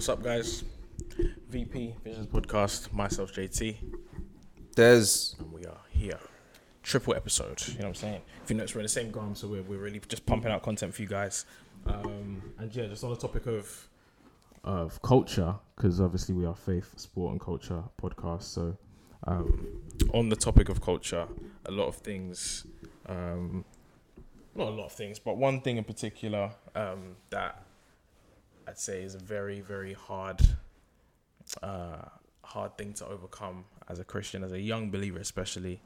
what's up, guys? VP Visions Podcast, myself, JT, There's and we are here. Triple episode, you know what I'm saying? If you notice, we're in the same gram, so we're, we're really just pumping out content for you guys. Um, and yeah, just on the topic of of culture, because obviously we are faith, sport, and culture podcast. So, um, on the topic of culture, a lot of things, um, not a lot of things, but one thing in particular um, that I'd say is a very, very hard, uh, hard thing to overcome as a Christian, as a young believer, especially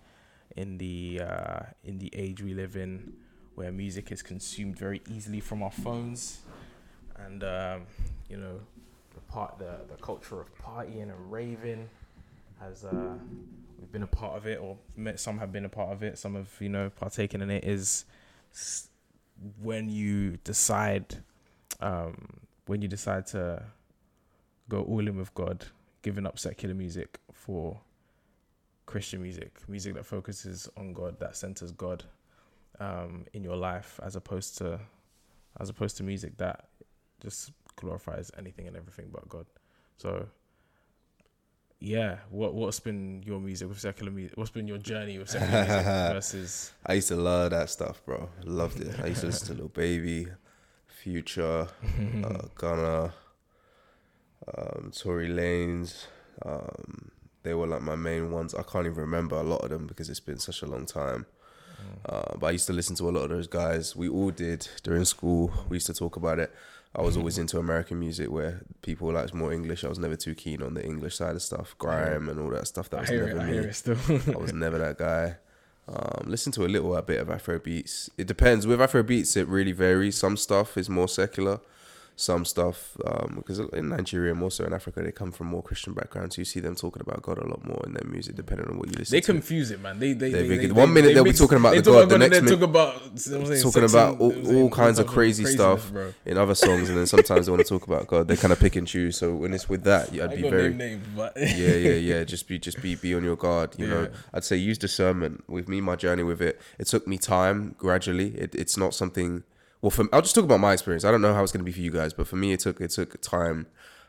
in the uh, in the age we live in, where music is consumed very easily from our phones, and um, you know, the part the the culture of partying and raving has uh, we've been a part of it, or some have been a part of it. Some have you know partaken in it. Is when you decide um, when you decide to go all in with God, giving up secular music for Christian music, music that focuses on God, that centers God um, in your life, as opposed to as opposed to music that just glorifies anything and everything but God. So, yeah, what what's been your music with secular music? What's been your journey with secular music versus? I used to love that stuff, bro. Loved it. I used to listen to Lil Baby, Future, uh, Gunna, um, Tory Lanez. Um, they were like my main ones. I can't even remember a lot of them because it's been such a long time. Uh, but I used to listen to a lot of those guys. We all did during school. We used to talk about it. I was always into American music where people liked more English. I was never too keen on the English side of stuff, grime and all that stuff. That I was never it. I me. still. I was never that guy. Um, listen to a little bit of Afro beats. It depends. With Afro beats, it really varies. Some stuff is more secular. Some stuff, um, because in Nigeria and also in Africa, they come from more Christian backgrounds. You see them talking about God a lot more in their music, depending on what you listen to. They to. confuse it, man. They they, They they, they one minute they'll be talking about the talk God, the next minute talk about you know what I'm saying, talking sex about all- you know what I'm saying, all kinds of crazy stuff. bro. in other songs, and then sometimes they want to talk about God. They kind of pick and choose. So when it's with that, I I'd ain't be very name yeah, yeah, yeah. Just be, just be, be on your guard. You know, I'd say use discernment. With me, my journey with it, it took me time. Gradually, it, it's not something. Well, for, I'll just talk about my experience. I don't know how it's going to be for you guys, but for me, it took it took time.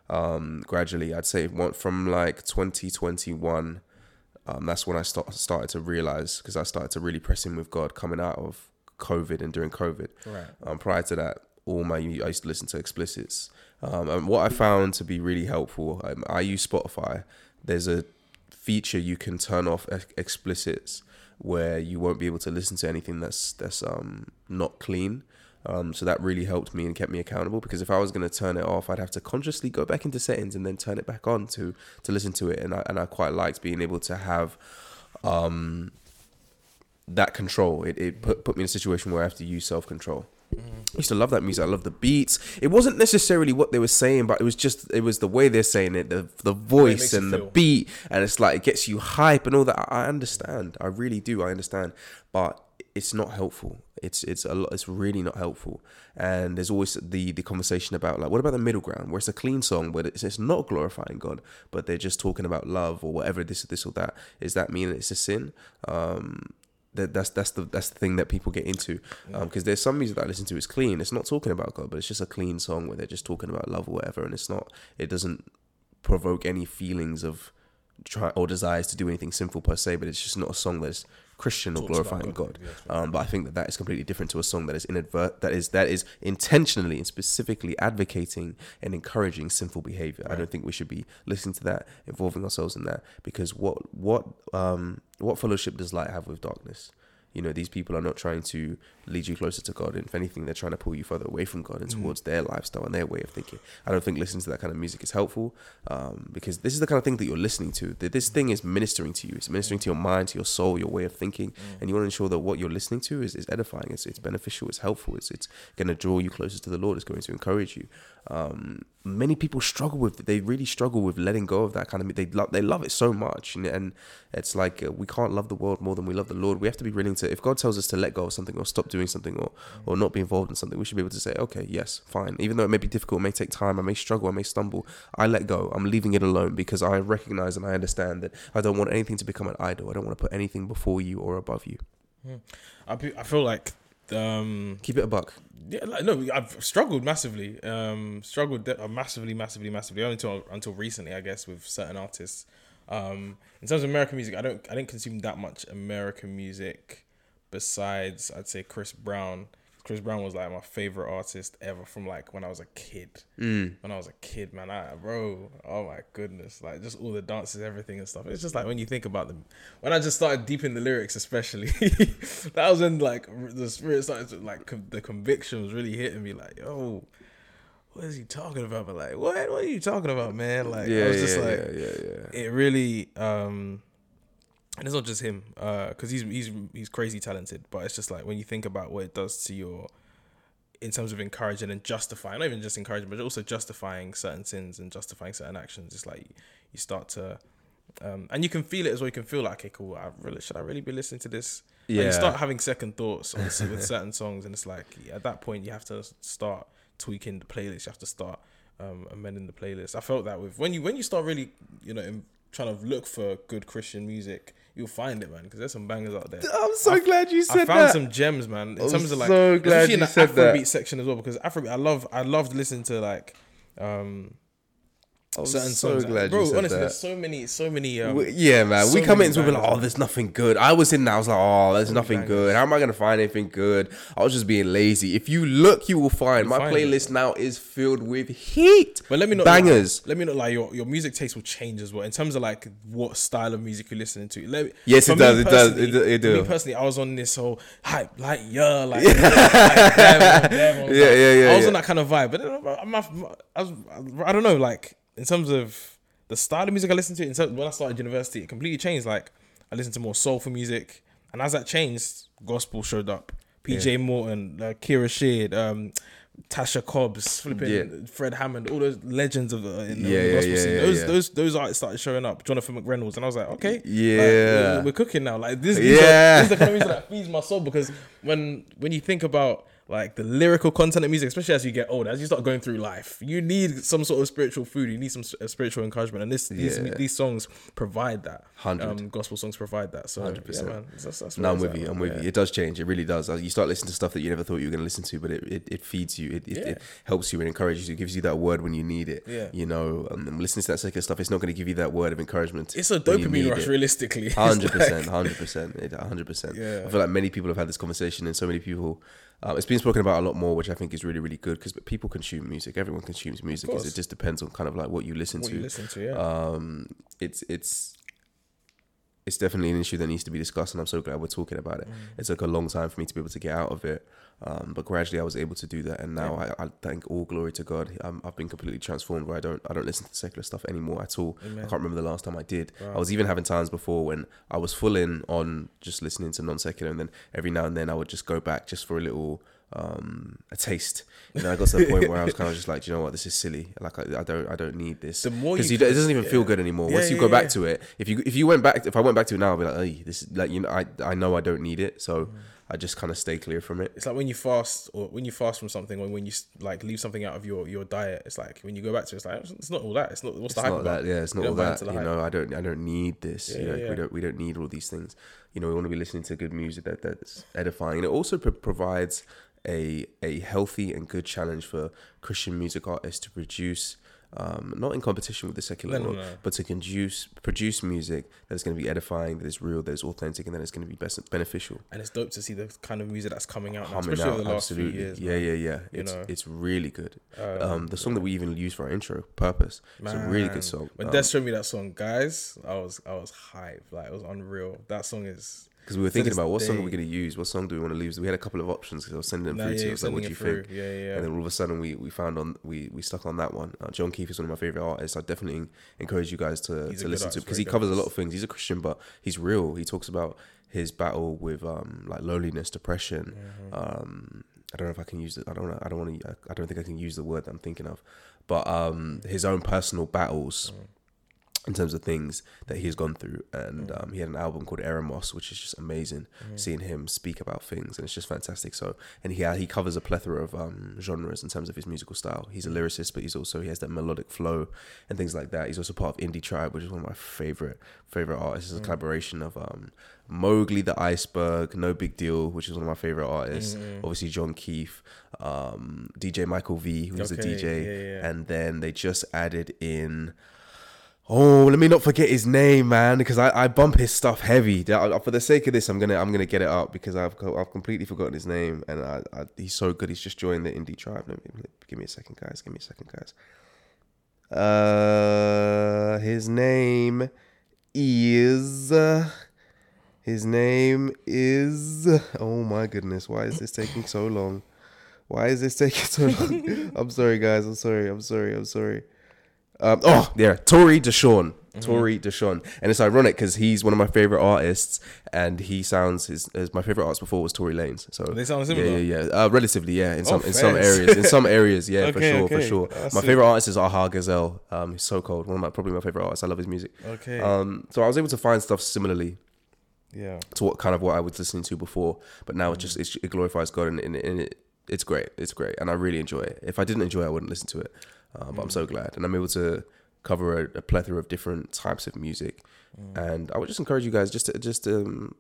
Um, gradually, I'd say from like 2021. Um, that's when I start, started to realize because I started to really press in with God coming out of COVID and during COVID. right. Um, prior to that, all my I used to listen to explicits. Um, and what I found to be really helpful, um, I use Spotify. There's a feature you can turn off ex- explicits where you won't be able to listen to anything that's that's um not clean. Um, so that really helped me and kept me accountable because if I was going to turn it off, I'd have to consciously go back into settings and then turn it back on to to listen to it. And I and I quite liked being able to have um that control. It, it put, put me in a situation where I have to use self control. I used to love that music. I love the beats. It wasn't necessarily what they were saying, but it was just it was the way they're saying it, the the voice and the feel. beat, and it's like it gets you hype and all that. I understand. I really do. I understand, but it's not helpful. It's it's a lot. It's really not helpful. And there's always the the conversation about like what about the middle ground where it's a clean song, but it's, it's not glorifying God, but they're just talking about love or whatever this this or that. Is that mean it's a sin? Um, that that's that's the that's the thing that people get into because there's some music that I listen to is clean. It's not talking about God, but it's just a clean song where they're just talking about love or whatever, and it's not. It doesn't provoke any feelings of try or desires to do anything sinful per se, but it's just not a song that's Christian or glorifying God, God. right. Um, but I think that that is completely different to a song that is inadvert that is that is intentionally and specifically advocating and encouraging sinful behavior. I don't think we should be listening to that, involving ourselves in that, because what what um what fellowship does light have with darkness? You know, these people are not trying to lead you closer to God. And If anything, they're trying to pull you further away from God and towards their lifestyle and their way of thinking. I don't think listening to that kind of music is helpful um, because this is the kind of thing that you're listening to. This thing is ministering to you. It's ministering to your mind, to your soul, your way of thinking, and you want to ensure that what you're listening to is, is edifying. It's, it's beneficial. It's helpful. It's it's going to draw you closer to the Lord. It's going to encourage you. Um, many people struggle with. They really struggle with letting go of that kind of. They love. They love it so much, and, and it's like uh, we can't love the world more than we love the Lord. We have to be willing to. If God tells us to let go of something or stop doing something or or not be involved in something, we should be able to say, okay, yes, fine. Even though it may be difficult, it may take time, I may struggle, I may stumble. I let go. I'm leaving it alone because I recognize and I understand that I don't want anything to become an idol. I don't want to put anything before you or above you. I, be, I feel like um, Keep it a buck. yeah, like, no, I've struggled massively. Um, struggled de- uh, massively, massively, massively. Only until until recently, I guess, with certain artists. Um, in terms of American music, I don't I didn't consume that much American music. Besides, I'd say Chris Brown. Chris Brown was like my favorite artist ever from like when I was a kid. Mm. When I was a kid, man, I bro, oh my goodness, like just all the dances, everything and stuff. It's just like when you think about them. When I just started deep in the lyrics, especially, that was when like the spirit started to like com- the conviction was really hitting me. Like, yo, what is he talking about? But like, what? What are you talking about, man? Like, Yeah, I was just yeah, like, yeah, yeah, yeah. it really um and it's not just him uh because he's he's he's crazy talented but it's just like when you think about what it does to your in terms of encouraging and justifying not even just encouraging but also justifying certain sins and justifying certain actions it's like you start to um and you can feel it as well you can feel like okay cool I really should I really be listening to this yeah Yeah. you start having second thoughts on, with certain songs and it's like at that point you have to start tweaking the playlist you have to start um, amending the playlist. I felt that with when you when you start really you know in, trying to look for good Christian music, you'll find it, man. Because there's some bangers out there. I'm so glad you said that. I found that. some gems, man. In I'm terms of like, so glad especially in you the said that. Afrobeat section as well, because Afrobeat, I love, I loved listening to like, um, I'm certain so songs. glad Bro, you said that. Bro, honestly, that. there's so many, so many. Um, We- yeah, man. so we come many into it like, oh, there's nothing good. I was in there. I was like, oh, there's nothing bangers. good. How am I gonna find anything good? I was just being lazy. If you look, you will find. My find it. playlist now is filled with heat. But let me not bangers. Lie. Let me not lie. Your your music taste will change as well in terms of like what style of music you're listening to. Let me, Yes, it does, it does, it do- it for Me personally, I was on this whole hype, like yeah, like, like them, them, Yeah, yeah, yeah, I was yeah. on that kind of vibe. But I'm, I, was, I don't know, like in terms of the style of music I listen to. In terms, when I started university, it completely changed. Like I listened to more soulful music, and as that changed, gospel showed up. PJ Morton, uh, Kierra Sheard, um, Tasha Cobbs, flipping Yeah. Fred Hammond, all those legends of the, in the Yeah, yeah, gospel yeah, scene. yeah, those yeah. those those artists started showing up. Jonathan McReynolds, and I was like, okay, like, Yeah. we're, we're cooking now. Like this, Yeah. are, this is the kind of music that feeds my soul because when when you think about like the lyrical content of music, especially as you get older, as you start going through life, you need some sort of spiritual food. You need some uh, spiritual encouragement, and this these Yeah. these songs provide that. 100. Um, gospel songs provide that. So 100%. yeah, man, that's, that's No, I'm with you. I'm with Yeah. you. It does change. It really does. You start listening to stuff that you never thought you were going to listen to, but it, it, it feeds you. It, it, it helps you and encourages you. It gives you that word when you need it. Yeah. You know, um, listening to that secular stuff, it's not going to give you that word of encouragement. It's a dopamine rush, realistically. Hundred percent. hundred percent, hundred percent. Yeah. I feel like many people have had this conversation, and so many people. Um, it's been spoken about a lot more, which I think is really, really good because people consume music. Everyone consumes music. It just depends on kind of like what you listen What to. you listen to, yeah. Um, it's it's it's definitely an issue that needs to be discussed, and I'm so glad we're talking about Mm. it. It took a long time for me to be able to get out of it, um, but gradually I was able to do that, and now I, I thank all glory to God. I'm, I've been completely transformed. Where I don't I don't listen to secular stuff anymore at all. I can't remember the last time I did. I was even having times before when I was full in on just listening to non secular, and then every now and then I would just go back just for a little um a taste and then i got to the point where i was kind of just like "Do you know what this is silly like i, I don't i don't need this The more because you it doesn't even yeah. feel good anymore Yeah, once you yeah, go back to it if you if you went back if i went back to it now i'd be like hey this is like you know i i know i don't need it so Mm. I just kind of stay clear from it. It's like when you fast or when you fast from something or when you like leave something out of your your diet it's like when you go back to it, it's like oh, it's not all that it's not what's the it's hype not about? that yeah it's not all that you hype. know i don't i don't need this Yeah, you know yeah, we don't we don't need all these things. You know we want to be listening to good music that that's edifying. And it also pro- provides a a healthy and good challenge for christian music artists to produce um, not in competition with the secular No, no, world, no. but to produce produce music that's going to be edifying, that is real, that is authentic, and that is going to be best beneficial. and it's dope to see the kind of music that's coming out now, especially out, over the last absolutely. few years yeah, man. yeah, yeah. you It's know. it's really good. Um, Um, the song that we even use for our intro, "Purpose," it's a really good song. When Um, Des showed me that song, guys, I was I was hyped. Like it was unreal. That song is Because we were thinking about what song are we day- going to use? What song do we want to use? We had a couple of options because I was sending them through yeah, to you're us. Like, what do you it think? through. Yeah, yeah. And then all of a sudden, we, we found on we we stuck on that one. Uh, John Keefe is one of my favorite artists. I definitely encourage you guys to, He's to listen to because he covers a lot of things. He's a Christian, but he's real. He talks about his battle with um like loneliness, depression. Mm-hmm. Um, I don't know if I can use it. I don't. know- I don't want to. I don't think I can use the word that I'm thinking of, but um, his own personal battles. Mm. In terms of things that he's gone through. And um, he had an album called Eremos, which is just amazing. Seeing him speak about things, and it's just fantastic. So, and he he covers a plethora of um, genres in terms of his musical style. He's a lyricist, but he's also he has that melodic flow and things like that. He's also part of Indie Tribe, which is one of my favorite favorite artists. It's a collaboration of um, Mowgli the Iceberg, No Big Deal, which is one of my favorite artists. Obviously, John Keefe, um, DJ Michael V, who's a Okay, DJ, yeah, yeah. and then they just added in. Oh, let me not forget his name, man, because I, I bump his stuff heavy. For the sake of this, I'm gonna I'm gonna get it up because I've I've completely forgotten his name, and I, I, he's so good. He's just joined the indie tribe. Let me, give me a second, guys. Give me a second, guys. Uh, his name is. Uh, his name is. Oh my goodness! Why is this taking so long? Why is this taking so long? I'm sorry, guys. I'm sorry. I'm sorry. I'm sorry. Um, oh, yeah, Torey D'Shaun. Torey D'Shaun, and it's ironic because he's one of my favorite artists, and he sounds his, his my favorite artist before was Tory Lanez. So They sound yeah, similar? yeah, yeah. Uh, relatively, yeah. In some in some areas, in some areas, yeah, for Okay, sure, for sure. That's my it. favorite artist is Aha Gazelle. Um, he's so cold. One of my probably my favorite artists. I love his music. Okay. Um, so I was able to find stuff similarly yeah. to what kind of what I was listening to before, but now it just it's, it glorifies God and, and, and it, it's great. It's great, and I really enjoy it. If I didn't enjoy it, I wouldn't listen to it. Uh, but I'm so glad, and I'm able to cover a, a plethora of different types of music. And I would just encourage you guys just to just um,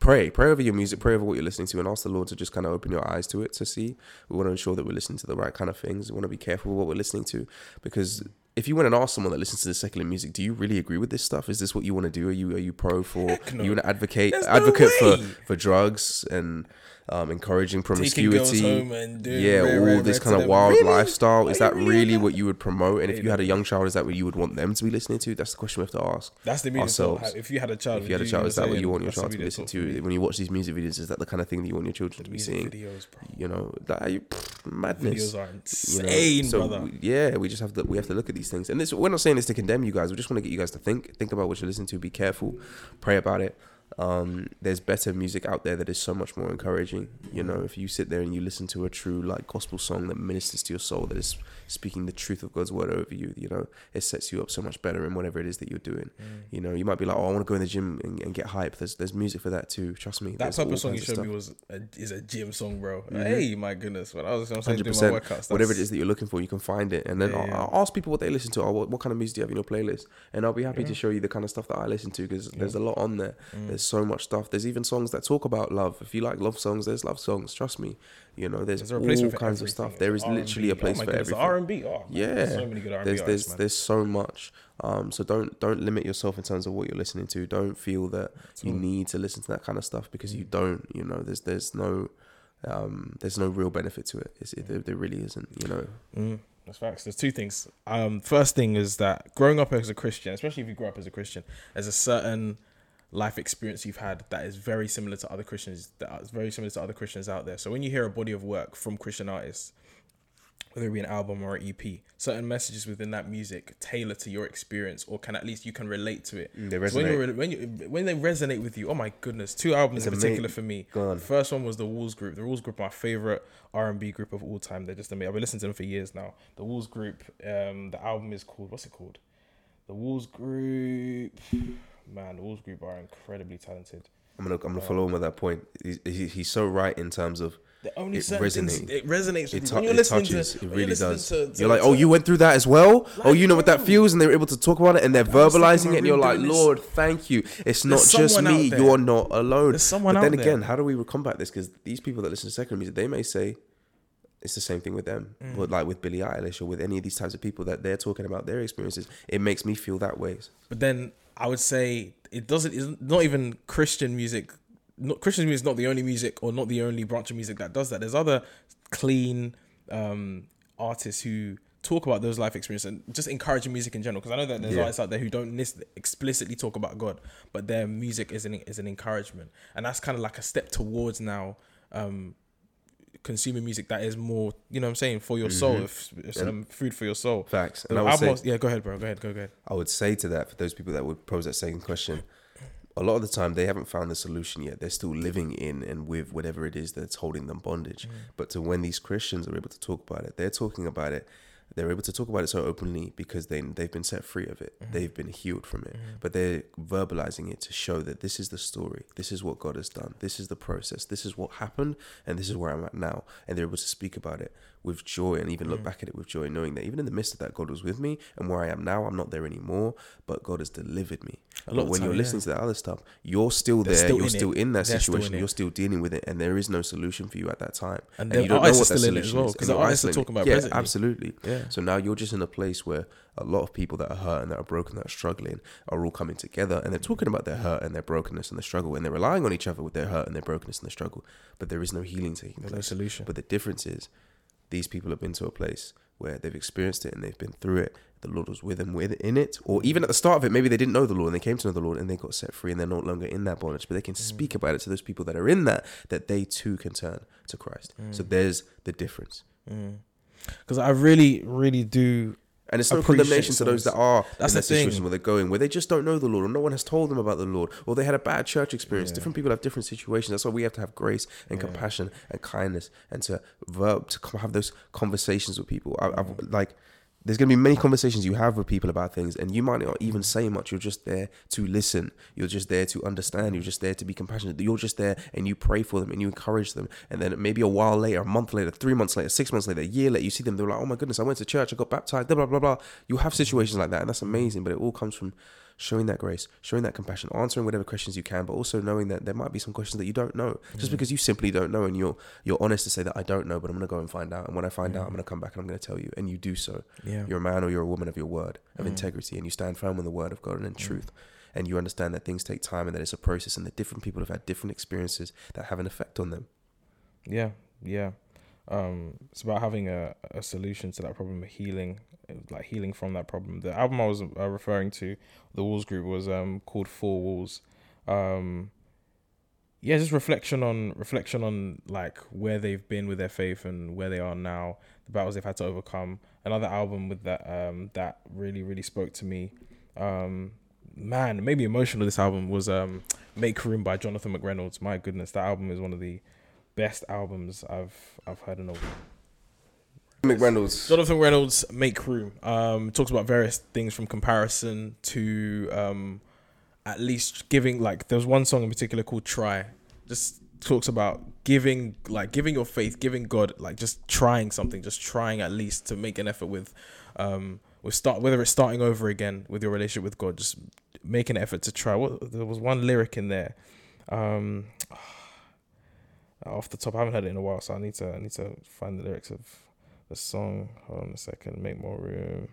pray, pray over your music, pray over what you're listening to, and ask the Lord to just kind of open your eyes to it to see. We want to ensure that we're listening to the right kind of things. We want to be careful with what we're listening to because if you went and asked someone that listens to the secular music, do you really agree with this stuff? Is this what you want to do? Are you are you pro for? No. You an advocate There's no advocate for for drugs and um, encouraging promiscuity? home and doing yeah, all rare, this rare kind of wild Really? lifestyle. Is that really what you would promote? And if you had a young child, is that what you would want them to be listening to? That's the question we have to ask. That's the music. ourselves. If you had a child, If you had a child, is that what you want your child to be listening to? When you watch these music videos, is that the kind of thing that you want your children to be seeing? videos. You know, that you, pff, madness. Videos are you know? so brother. we- yeah, we just have to we have to look at these things, and this we're not saying this to condemn you guys. We just want to get you guys to think, think about what you're listening to. Be careful, pray about it. Um, there's better music out there that is so much more encouraging. You know, if you sit there and you listen to a true like gospel song that ministers to your soul, that is speaking the truth of God's word over you, you know, it sets you up so much better in whatever it is that you're doing. Mm. You know, you might be like, oh, I want to go in the gym and, and get hype. There's there's music for that too. Trust me. That all purpose song you showed me was a, is a gym song, bro. Mm-hmm. Hey, my goodness, when I was I'm saying, Hundred doing my workouts, Whatever it is that you're looking for, you can find it, and then Yeah, I'll, yeah. I'll ask people what they listen to. Or what, what kind of music do you have in your playlist? And I'll be happy to show you the kind of stuff that I listen to because there's a lot on there. Mm. There's so much stuff. There's even songs that talk about love. If you like love songs, there's love songs. Trust me. You know, there's, There's a all kinds of stuff. There is R&B. literally a place oh for goodness, everything. R and B. Oh, man, Yeah, there's so many good R and B there's artists, there's man. there's so much. Um, so don't don't limit yourself in terms of what you're listening to. Don't feel that you need to listen to that kind of stuff because you don't. You know, there's there's no um, there's no real benefit to it. It's, it there, there really isn't. You know. Mm, that's facts. There's two things. Um, first thing is that growing up as a Christian, especially if you grow up as a Christian, there's a certain life experience you've had that is very similar to other Christians. That is very similar to other Christians out there. So when you hear a body of work from Christian artists, whether it be an album or an EP, certain messages within that music tailor to your experience, or can at least you can relate to it. Mm, they So when, resonate. you when you when they resonate with you, oh my goodness, two albums It's in particular for me. The first one was the Walls Group. The Walls Group, are my favorite R and B group of all time. They're just amazing. I've been listening to them for years now. The Walls Group. Um, the album is called what's it called? The Walls Group. Man, the Walls Group are incredibly talented. I'm gonna I'm gonna um, follow him with that point. He's, he, he's so right in terms of The only It things resonates. it resonates with it, you. tou- when you're it touches. to it really does. to- to- you're like, oh, you went through that as well. oh, you know what that feels, and they're able to talk about it, and they're I was sitting in verbalizing it, and you're like, doing this. Lord, thank you. It's not just me. You're not alone. There's someone but then there. again, how do we combat this? Because these people that listen to secular music, they may say. It's the same thing with them, Mm. but like with Billie Eilish or with any of these types of people that they're talking about their experiences, it makes me feel that way. But then I would say it doesn't. It's not even Christian music. Not Christian music is not the only music or not the only branch of music that does that. There's other clean um, artists who talk about those life experiences and just encouraging music in general. Because I know that there's Yeah. artists out there who don't explicitly talk about God, but their music is an is an encouragement, and that's kind of like a step towards now. Um, consuming music that is more you know what i'm saying for your soul mm-hmm. if, if some food for your soul Facts. And The I would say, was- yeah go ahead bro go ahead go go ahead I would say to that for those people that would pose that second question, a lot of the time they haven't found the solution yet. They're still living in and with whatever it is that's holding them bondage. Mm. But to when these Christians are able to talk about it, they're talking about it they're able to talk about it so openly because they they've been set free of it. Mm-hmm. They've been healed from it. But they're verbalizing it to show that this is the story. This is what God has done. This is the process. This is what happened and this is where I'm at now. And they're able to speak about it with joy and even look Mm. back at it with joy, knowing that even in the midst of that, God was with me and where I am now, I'm not there anymore, but God has delivered me. A lot But when time, you're yeah. listening to that other stuff, you're still They're there. still you're in still it. in that They're still situation. in. You're still dealing with it, and there is no solution for you at that time. And you don't know what are that still in it as solution well, is, 'cause and the artists are talking about yeah, presently. absolutely. Yeah. So now you're just in a place where a lot of people that are hurt and that are broken, that are struggling, are all coming together, and they're talking about their hurt and their brokenness and the struggle, and they're relying on each other with their hurt and their brokenness and the struggle. But there is no healing taking There's no solution. But the difference is, these people have been to a place where they've experienced it and they've been through it. The Lord was with them with in it, or even at the start of it, maybe they didn't know the Lord and they came to know the Lord and they got set free and they're no longer in that bondage. But they can speak mm. about it to those people that are in that, that they too can turn to Christ. So mm. there's the difference. Mm. Because I really, really do. And it's no condemnation to those that are That's in the that situation where they're going, where they just don't know the Lord, or no one has told them about the Lord, or they had a bad church experience. Yeah. Different people have different situations. That's why we have to have grace and Yeah. compassion and kindness, and to verb to have those conversations with people. I, I've like. There's going to be many conversations you have with people about things, and you might not even say much. You're just there to listen. You're just there to understand. You're just there to be compassionate. You're just there and you pray for them and you encourage them. And then maybe a while later, a month later, three months later, six months later, a year later, you see them. They're like, "Oh my goodness, I went to church. I got baptized." Blah blah blah blah. You have situations like that, and that's amazing. But it all comes from showing that grace, showing that compassion, answering whatever questions you can, but also knowing that there might be some questions that you don't know, just because you simply don't know, and you're you're honest to say that I don't know, but I'm going to go and find out. And when I find out, I'm going to come back and I'm going to tell you, and you do so. Yeah. You're a man or you're a woman of your word, of Mm. integrity, and you stand firm on the word of God and in truth. And you understand that things take time and that it's a process, and that different people have had different experiences that have an effect on them. Yeah, yeah. Um, it's about having a, a solution to that problem, of healing, like healing from that problem. The album I was uh, referring to, the Walls Group, was um called Four Walls. Um, yeah, just reflection on reflection on like where they've been with their faith and where they are now, the battles they've had to overcome. Another album with that um that really really spoke to me. Um, man, it made me emotional. This album was um Make Room by Jonathan McReynolds. My goodness, that album is one of the best albums I've I've heard in a while. McReynolds. Jonathan Reynolds Make Room um talks about various things from comparison to um at least giving like there's one song in particular called Try. Just talks about giving like giving your faith, giving God like just trying something, just trying at least to make an effort with um with start whether it's starting over again with your relationship with God, just make an effort to try. What there was one lyric in there. Um off the top, I haven't heard it in a while, so I need to I need to find the lyrics of the song. Hold on a second, make more room.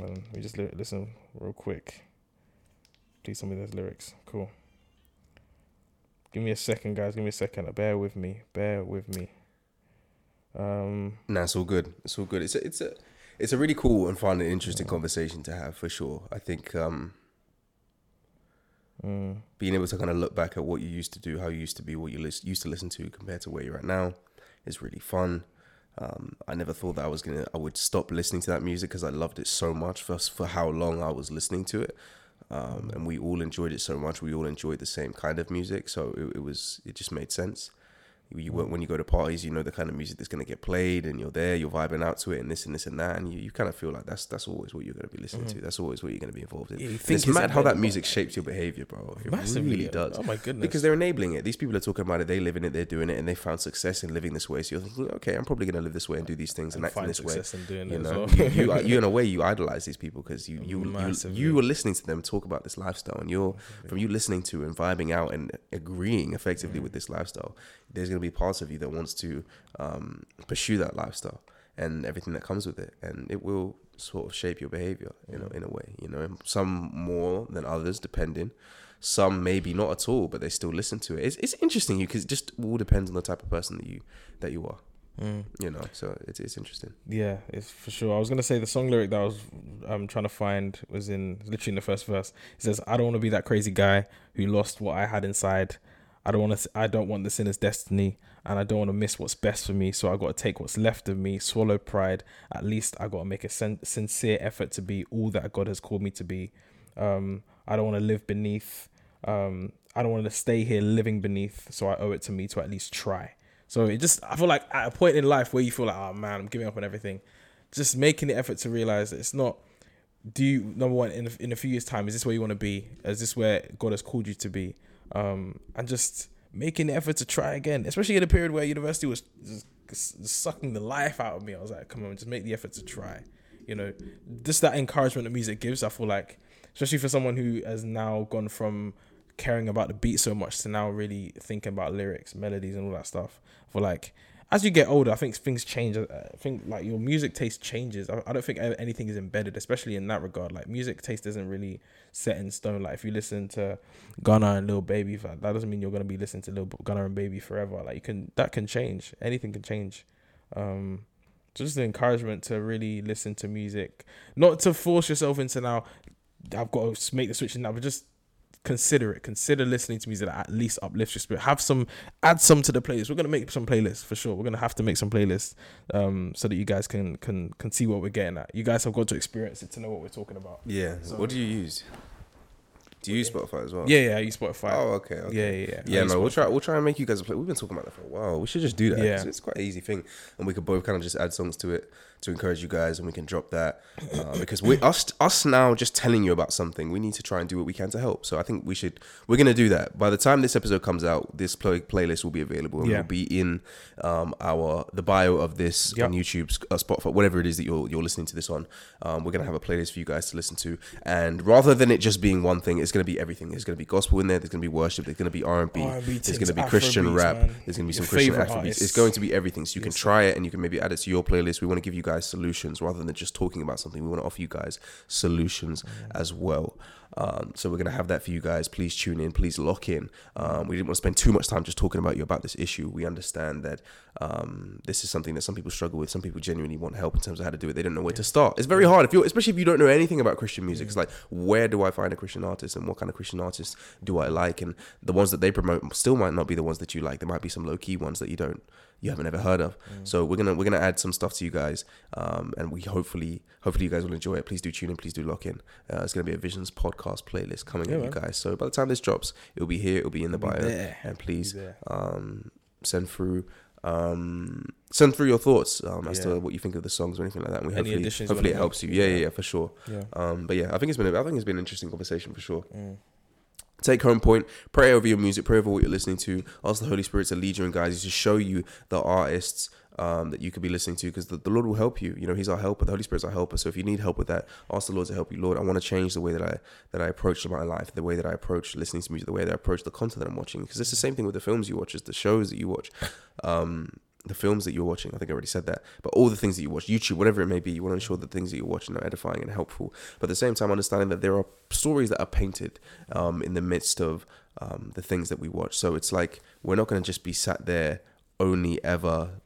Um, let me just li- listen real quick. Please tell me those lyrics. Cool. Give me a second, guys. Give me a second. Bear with me. Bear with me. Um, Nah, it's all good. It's all good. It's a, it's a it's a really cool and fun and interesting conversation to have for sure. I think um, mm, being able to kind of look back at what you used to do, how you used to be, what you lis- used to listen to compared to where you're at now is really fun. Um, I never thought that I was gonna I would stop listening to that music because I loved it so much for for how long I was listening to it. Um, and we all enjoyed it so much. We all enjoyed the same kind of music, so it, it was it just made sense. You when you go to parties, you know the kind of music that's going to get played, and you're there, you're vibing out to it, and this and this and that, and you, you kind of feel like that's that's always what you're going to be listening mm-hmm. to. That's always what you're going to be involved in. Yeah, it's it's mad how that music shapes your behavior, bro. It massively. really oh does. Oh my goodness. Because they're enabling it. These people are talking about it. They live in it. They're doing it, and they found success in living this way. So you're thinking, okay, I'm probably going to live this way and do these things and, and act in this way. You know, well. you, you, you in a way you idolize these people because you you, you Massively. you were listening to them talk about this lifestyle, and you're from you listening to and vibing out and agreeing effectively mm-hmm. with this lifestyle. There's going to be part of you that wants to um, pursue that lifestyle and everything that comes with it, and it will sort of shape your behavior, you know, in a way. You know, some more than others, depending. Some maybe not at all, but they still listen to it. It's, it's interesting, you because it just all depends on the type of person that you that you are. Mm. You know, so it's it's interesting. Yeah, it's for sure. I was gonna say the song lyric that I was um trying to find was in literally in the first verse. It says, "I don't want to be that crazy guy who lost what I had inside. I don't want to. I don't want the sinner's destiny, and I don't want to miss what's best for me. So I got to take what's left of me, swallow pride. At least I got to make a sen- sincere effort to be all that God has called me to be. Um, I don't want to live beneath. Um, I don't want to stay here living beneath. So I owe it to me to at least try." So it just, I feel like at a point in life where you feel like, oh man, I'm giving up on everything. just making the effort to realize that it's not. Do you number one in a, in a few years' time is this where you want to be? Is this where God has called you to be? Um, and just making the effort to try again, especially in a period where university was just, sucking the life out of me. I was like, come on, just make the effort to try. You know, just that encouragement that music gives. I feel like, especially for someone who has now gone from caring about the beat so much to now really thinking about lyrics, melodies, and all that stuff. For like, as you get older, I think things change. I think like your music taste changes. I, I don't think anything is embedded, especially in that regard. Like music taste isn't really set in stone. Like if you listen to Gunna and Lil Baby, that doesn't mean you're gonna be listening to Lil Gunna and Baby forever. Like you can that can change. Anything can change. Um, just the encouragement to really listen to music, not to force yourself into now. I've got to make the switch now, but just consider it. Consider listening to music that at least uplifts your spirit. Have some, add some to the playlist. We're gonna make some playlists for sure. We're gonna have to make some playlists, um, so that you guys can can can see what we're getting at. You guys have got to experience it to know what we're talking about. Yeah. So- what do you use? Do you use Spotify as well? Yeah, yeah. I use Spotify. Oh, okay. okay. Yeah, yeah, yeah. Yeah, no, we'll try. We'll try and make you guys a play. We've been talking about that for a while. We should just do that. Yeah. it's quite an easy thing, and we could both kind of just add songs to it to encourage you guys, and we can drop that uh, because we us us now just telling you about something. We need to try and do what we can to help. So I think we should. We're gonna do that. By the time this episode comes out, this play, playlist will be available and Yeah. will be in um, our the bio of this Yep. on YouTube, uh, Spotify, whatever it is that you're you're listening to this on. Um, we're gonna have a playlist for you guys to listen to, and rather than it just being one thing, it's gonna be everything. There's gonna be gospel in there. There's gonna be worship. There's gonna be R and B. R&B There's gonna be Christian Afrobeats, rap. There's gonna be Your some Christian favourite Afrobeats. It's going to be everything. So you can Yes, sir. try it and you can maybe add it to your playlist. We want to give you guys solutions rather than just talking about something. We want to offer you guys solutions Mm-hmm. as well. Um, so we're gonna have that for you guys. Please tune in. Please lock in. Um, we didn't want to spend too much time just talking about you about this issue. We understand that um, this is something that some people struggle with. Some people genuinely want help in terms of how to do it. They don't know where to start. It's very hard if you, especially if you don't know anything about Christian music. It's like where do I find a Christian artist and what kind of Christian artists do I like? And the ones that they promote still might not be the ones that you like. There might be some low key ones that you don't you haven't ever heard of. So we're gonna we're gonna add some stuff to you guys, um, and we hopefully hopefully you guys will enjoy it. Please do tune in. Please do lock in. Uh, it's gonna be a Visions podcast playlist coming Yeah, at you guys. So by the time this drops, it'll be here. It'll be in the It'll bio. there. And please um, send through. Um, send through your thoughts um, as Yeah. to what you think of the songs or anything like that. And we Any hopefully, hopefully it helps you. Yeah, yeah, Yeah. yeah, for sure. Yeah. Um, but yeah, I think it's been a, I think it's been an interesting conversation for sure Mm. take home point pray over your music pray over what you're listening to ask the holy spirit to lead you and guide you to show you the artists um, that you could be listening to because the, the lord will help you you know he's our helper the holy spirit's our helper so if you need help with that ask the lord to help you lord i want to change the way that i that i approach my life the way that i approach listening to music the way that i approach the content that i'm watching because it's the same thing with the films you watch as the shows that you watch um, the films that you're watching. I think I already said that. But all the things that you watch, YouTube, whatever it may be, you want to ensure that the things that you're watching are edifying and helpful. But at the same time, understanding that there are stories that are painted um, in the midst of um, the things that we watch. So it's like we're not going to just be sat there only ever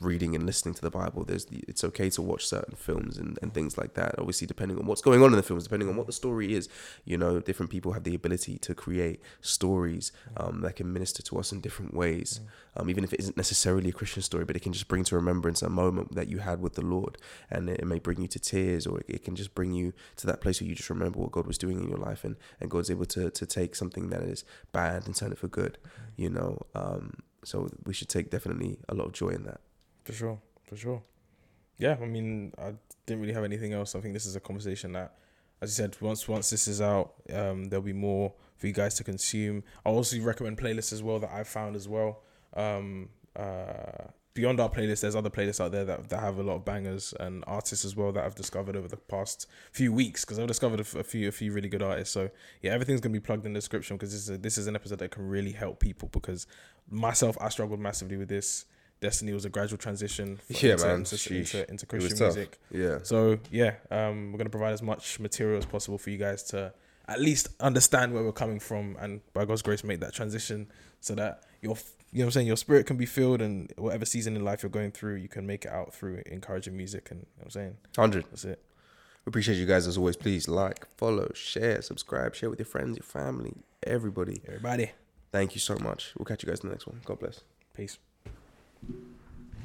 reading and listening to the Bible. There's the, it's okay to watch certain films and, and things like that. Obviously, depending on what's going on in the films, depending on what the story is, you know, different people have the ability to create stories um, that can minister to us in different ways. Um, even if it isn't necessarily a Christian story, but it can just bring to remembrance a moment that you had with the Lord, and it, it may bring you to tears, or it, it can just bring you to that place where you just remember what God was doing in your life, and and God's able to to take something that is bad and turn it for good. You know, um, so we should take definitely a lot of joy in that. For sure, for sure. Yeah, I mean, I didn't really have anything else. I think this is a conversation that, as you said, once once this is out, um, there'll be more for you guys to consume. I also recommend playlists as well that I've found as well. Um, uh, beyond our playlist, there's other playlists out there that, that have a lot of bangers and artists as well that I've discovered over the past few weeks because I've discovered a, few a few really good artists. So yeah, everything's gonna be plugged in the description because this is a, this is an episode that can really help people because myself I struggled massively with this. Destiny was a gradual transition Yeah, into, man. into, into, into Christian music. Yeah. So yeah, um, we're gonna provide as much material as possible for you guys to at least understand where we're coming from, and by God's grace, make that transition so that your you know what I'm saying your spirit can be filled, and whatever season in life you're going through, you can make it out through encouraging music, and you know what I'm saying 100. that's it. We appreciate you guys as always. Please like, follow, share, subscribe, share with your friends, your family, everybody. Everybody, Thank you so much. We'll catch you guys in the next one. God bless. peace.